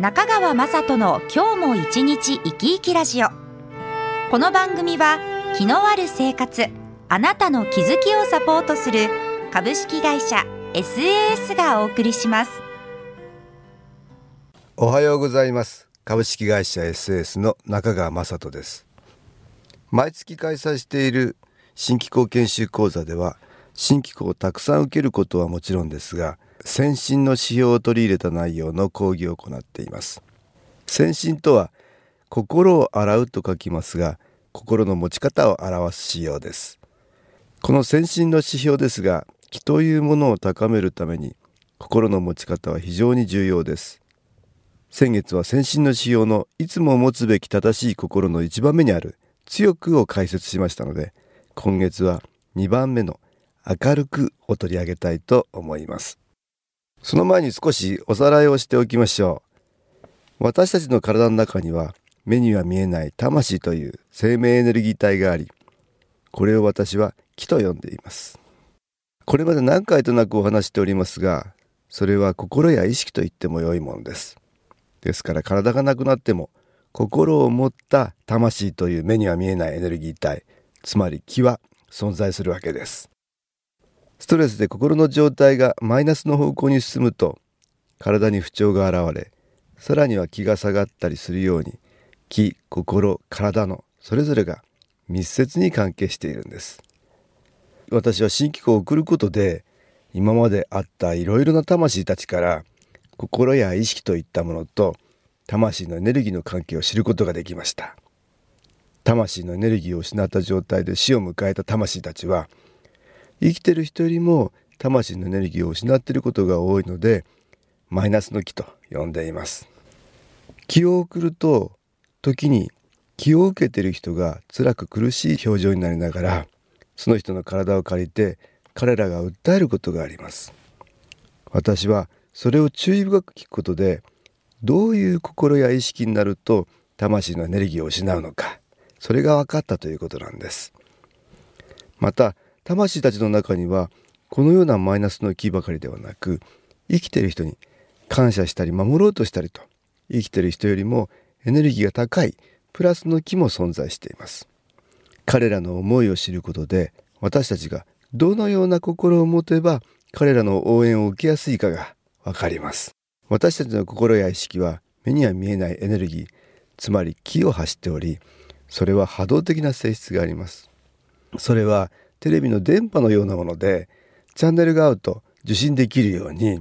中川雅人の今日も一日生き生きラジオ。この番組は気のある生活あなたの気づきをサポートする株式会社 SAS がお送りします。おはようございます。株式会社 SAS の中川雅人です。毎月開催している新機構研修講座では新機構をたくさん受けることはもちろんですが先進の指標を取り入れた内容の講義を行っています。先進とは心を洗うと書きますが心の持ち方を表す仕様です。この先進の指標ですが気というものを高めるために心の持ち方は非常に重要です。先月は先進の指標のいつも持つべき正しい心の一番目にある強くを解説しましたので今月は2番目の明るくを取り上げたいと思います。その前に少しおさらいをしておきましょう。私たちの体の中には目には見えない魂という生命エネルギー体がありこれを私は気と呼んでいます。これまで何回となくお話しておりますがそれは心や意識と言っても良いものです。ですから体がなくなっても心を持った魂という目には見えないエネルギー体つまり気は存在するわけです。ストレスで心の状態がマイナスの方向に進むと体に不調が現れさらには気が下がったりするように気心体のそれぞれが密接に関係しているんです。私は新機構を送ることで今まであったいろいろな魂たちから心や意識といったものと魂のエネルギーの関係を知ることができました。魂のエネルギーを失った状態で死を迎えた魂たちは生きてる人よりも魂のエネルギーを失っていることが多いのでマイナスの気と呼んでいます。気を送ると時に気を受けている人が辛く苦しい表情になりながらその人の体を借りて彼らが訴えることがあります。私はそれを注意深く聞くことでどういう心や意識になると魂のエネルギーを失うのかそれが分かったということなんです。また魂たちの中にはこのようなマイナスの気ばかりではなく生きている人に感謝したり守ろうとしたりと生きている人よりもエネルギーが高いプラスの気も存在しています。彼らの思いを知ることで私たちがどのような心を持てば彼らの応援を受けやすいかがわかります。私たちの心や意識は目には見えないエネルギーつまり気を発しておりそれは波動的な性質があります。それはテレビの電波のようなものでチャンネルが合うと受信できるように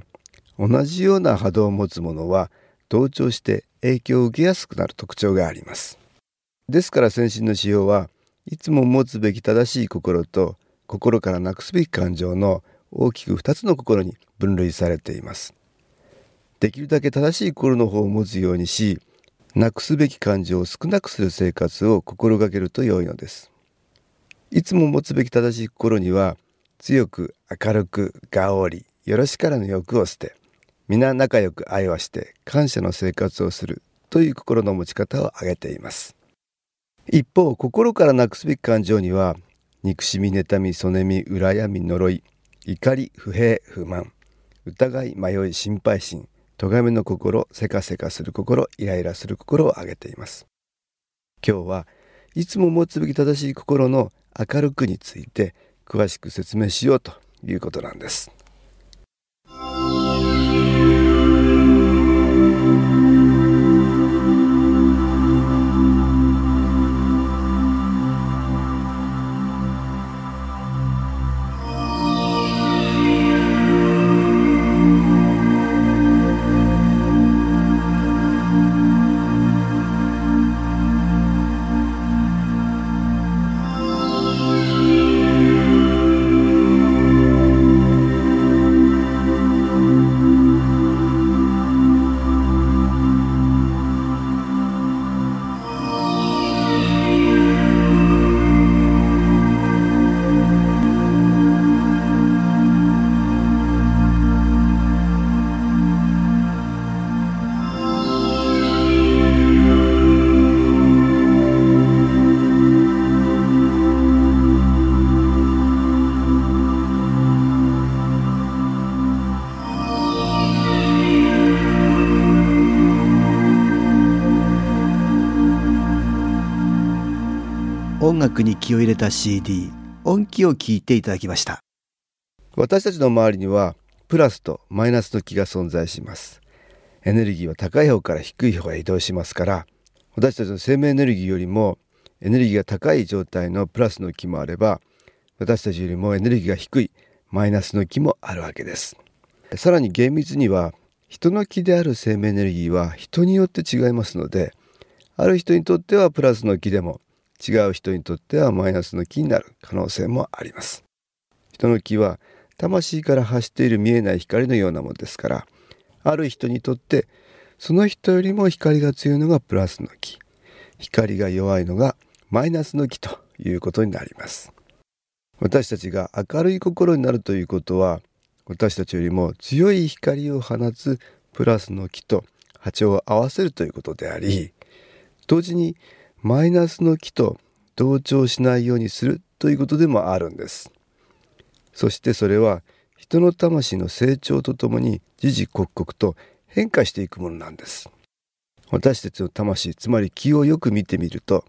同じような波動を持つものは同調して影響を受けやすくなる特徴があります。ですから先進の仕様はいつも持つべき正しい心と心からなくすべき感情の大きく2つの心に分類されています。できるだけ正しい心の方を持つようにしなくすべき感情を少なくする生活を心がけると良いのです。いつも持つべき正しい心には強く明るくがおりよろしからぬ欲を捨て皆仲良く愛はして感謝の生活をするという心の持ち方を挙げています。一方心からなくすべき感情には憎しみ妬みそねみ羨み呪い怒り不平不満疑い迷い心配心咎めの心せかせかする心イライラする心を挙げています。今日はいつも持つべき正しい心の明るくについて詳しく説明しようということなんです。音楽に気を入れた CD 音気を聞いていただきました。私たちの周りにはプラスとマイナスの気が存在します。エネルギーは高い方から低い方へ移動しますから私たちの生命エネルギーよりもエネルギーが高い状態のプラスの気もあれば私たちよりもエネルギーが低いマイナスの気もあるわけです。さらに厳密には人の気である生命エネルギーは人によって違いますのである人にとってはプラスの気でも違う人にとってはマイナスの気になる可能性もあります。人の気は魂から発している見えない光のようなものですからある人にとってその人よりも光が強いのがプラスの気光が弱いのがマイナスの気ということになります。私たちが明るい心になるということは私たちよりも強い光を放つプラスの気と波長を合わせるということであり同時にマイナスの気と同調しないようにするということでもあるんです。そしてそれは人の魂の成長とともに時々刻々と変化していくものなんです。私たちの魂つまり気をよく見てみると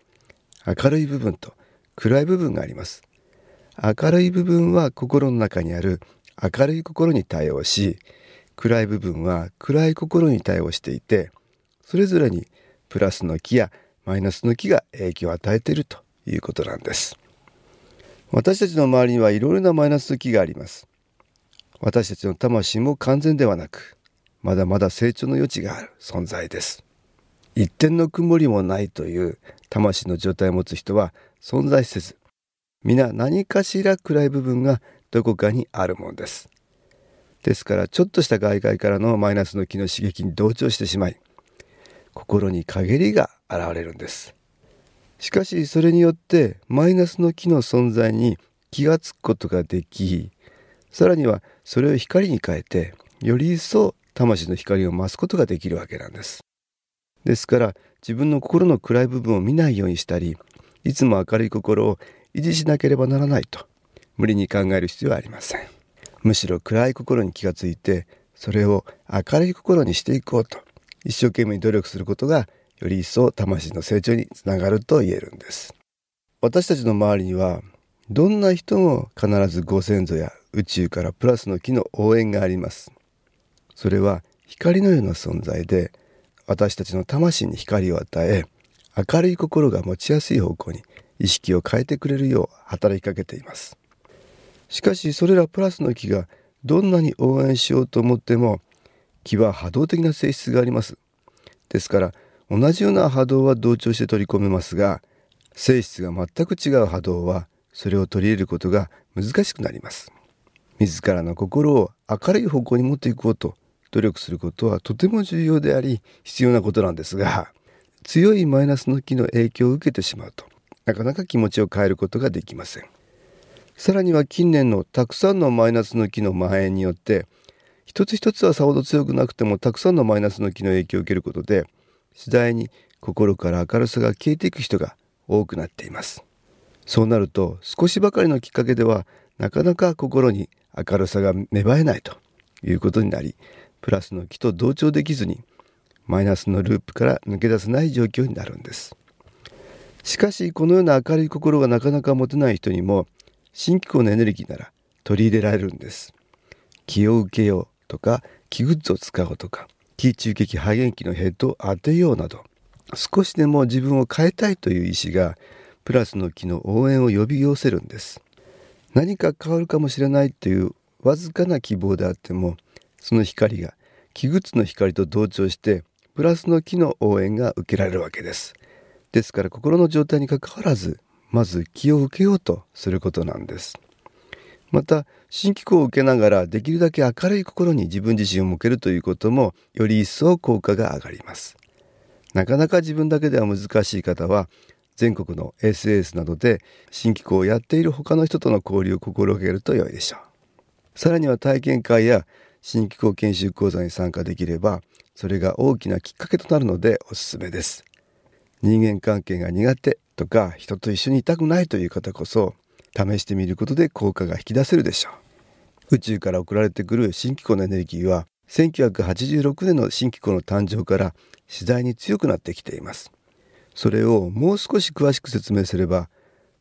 明るい部分と暗い部分があります。明るい部分は心の中にある。明るい心に対応し暗い部分は暗い心に対応していてそれぞれにプラスの気やマイナスの気が影響を与えているということなんです。私たちの周りにはいろいろなマイナスの気があります。私たちの魂も完全ではなくまだまだ成長の余地がある存在です。一点の曇りもないという魂の状態を持つ人は存在せず皆何かしら暗い部分がどこかにあるものです。ですからちょっとした外界からのマイナスの気の刺激に同調してしまい心に陰りが現れるんです。しかしそれによってマイナスの気の存在に気がつくことができさらにはそれを光に変えてより一層魂の光を増すことができるわけなんです。ですから自分の心の暗い部分を見ないようにしたりいつも明るい心を維持しなければならないと無理に考える必要はありません。むしろ暗い心に気がついてそれを明るい心にしていこうと一生懸命努力することがより一層魂の成長につながると言えるんです。私たちの周りにはどんな人も必ずご先祖や宇宙からプラスの木の応援があります。それは光のような存在で私たちの魂に光を与え明るい心が持ちやすい方向に意識を変えてくれるよう働きかけています。しかしそれらプラスの木がどんなに応援しようと思っても木は波動的な性質があります。ですから同じような波動は同調して取り込めますが性質が全く違う波動はそれを取り入れることが難しくなります。自らの心を明るい方向に持っていこうと努力することはとても重要であり必要なことなんですが強いマイナスの気の影響を受けてしまうとなかなか気持ちを変えることができません。さらには近年のたくさんのマイナスの気の蔓延によって一つ一つはさほど強くなくてもたくさんのマイナスの気の影響を受けることで次第に心から明るさが消えていく人が多くなっています。そうなると少しばかりのきっかけではなかなか心に明るさが芽生えないということになりプラスの気と同調できずにマイナスのループから抜け出せない状況になるんです。しかしこのような明るい心がなかなか持てない人にも新機構のエネルギーなら取り入れられるんです。気を受けよう。とか気グッズを使おうとか気中撃肺炎器のヘッドを当てようなど少しでも自分を変えたいという意志がプラスの気の応援を呼び寄せるんです。何か変わるかもしれないというわずかな希望であってもその光が気グッズの光と同調してプラスの気の応援が受けられるわけです。ですから心の状態にかかわらずまず気を受けようとすることなんです。また新機構を受けながらできるだけ明るい心に自分自身を向けるということもより一層効果が上がります。なかなか自分だけでは難しい方は全国の SS などで新機構をやっている他の人との交流を心がけると良いでしょう。さらには体験会や新機構研修講座に参加できればそれが大きなきっかけとなるのでおすすめです。人間関係が苦手とか人と一緒にいたくないという方こそ試してみることで効果が引き出せるでしょう。宇宙から送られてくる新機構のエネルギーは1986年の新機構の誕生から次第に強くなってきています。それをもう少し詳しく説明すれば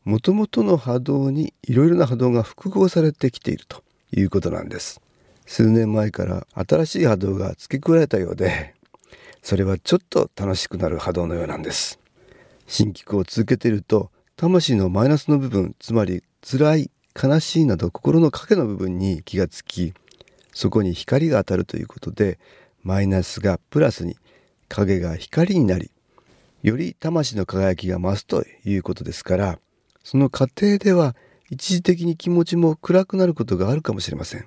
もともとの波動にいろいろな波動が複合されてきているということなんです。数年前から新しい波動が付け加えたようでそれはちょっと楽しくなる波動のようなんです。新機構を続けていると魂のマイナスの部分つまり辛い悲しいなど心の影の部分に気がつきそこに光が当たるということでマイナスがプラスに影が光になりより魂の輝きが増すということですからその過程では一時的に気持ちも暗くなることがあるかもしれません。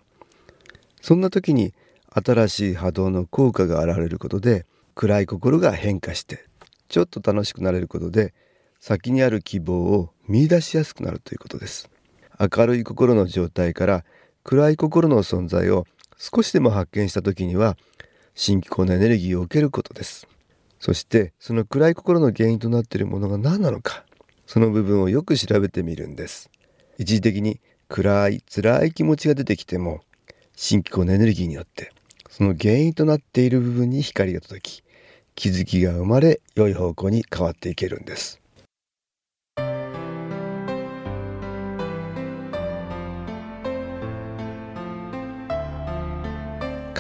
そんな時に新しい波動の効果が現れることで暗い心が変化してちょっと楽しくなれることで先にある希望を見出しやすくなるということです。明るい心の状態から暗い心の存在を少しでも発見した時には新機構のエネルギーを受けることです。そしてその暗い心の原因となっているものが何なのかその部分をよく調べてみるんです。一時的に暗い辛い気持ちが出てきても新機構のエネルギーによってその原因となっている部分に光が届き気づきが生まれ良い方向に変わっていけるんです。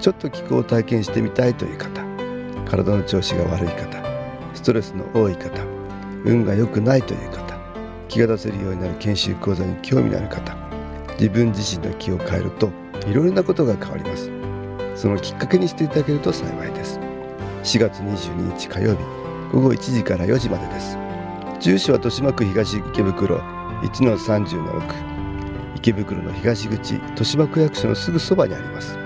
ちょっと気候を体験してみたいという方体の調子が悪い方ストレスの多い方運が良くないという方気が出せるようになる研修講座に興味のある方自分自身の気を変えるといろいろなことが変わります。そのきっかけにしていただけると幸いです。4月22日火曜日午後1時から4時までです。住所は豊島区東池袋1-30-6池袋の東口豊島区役所のすぐそばにあります。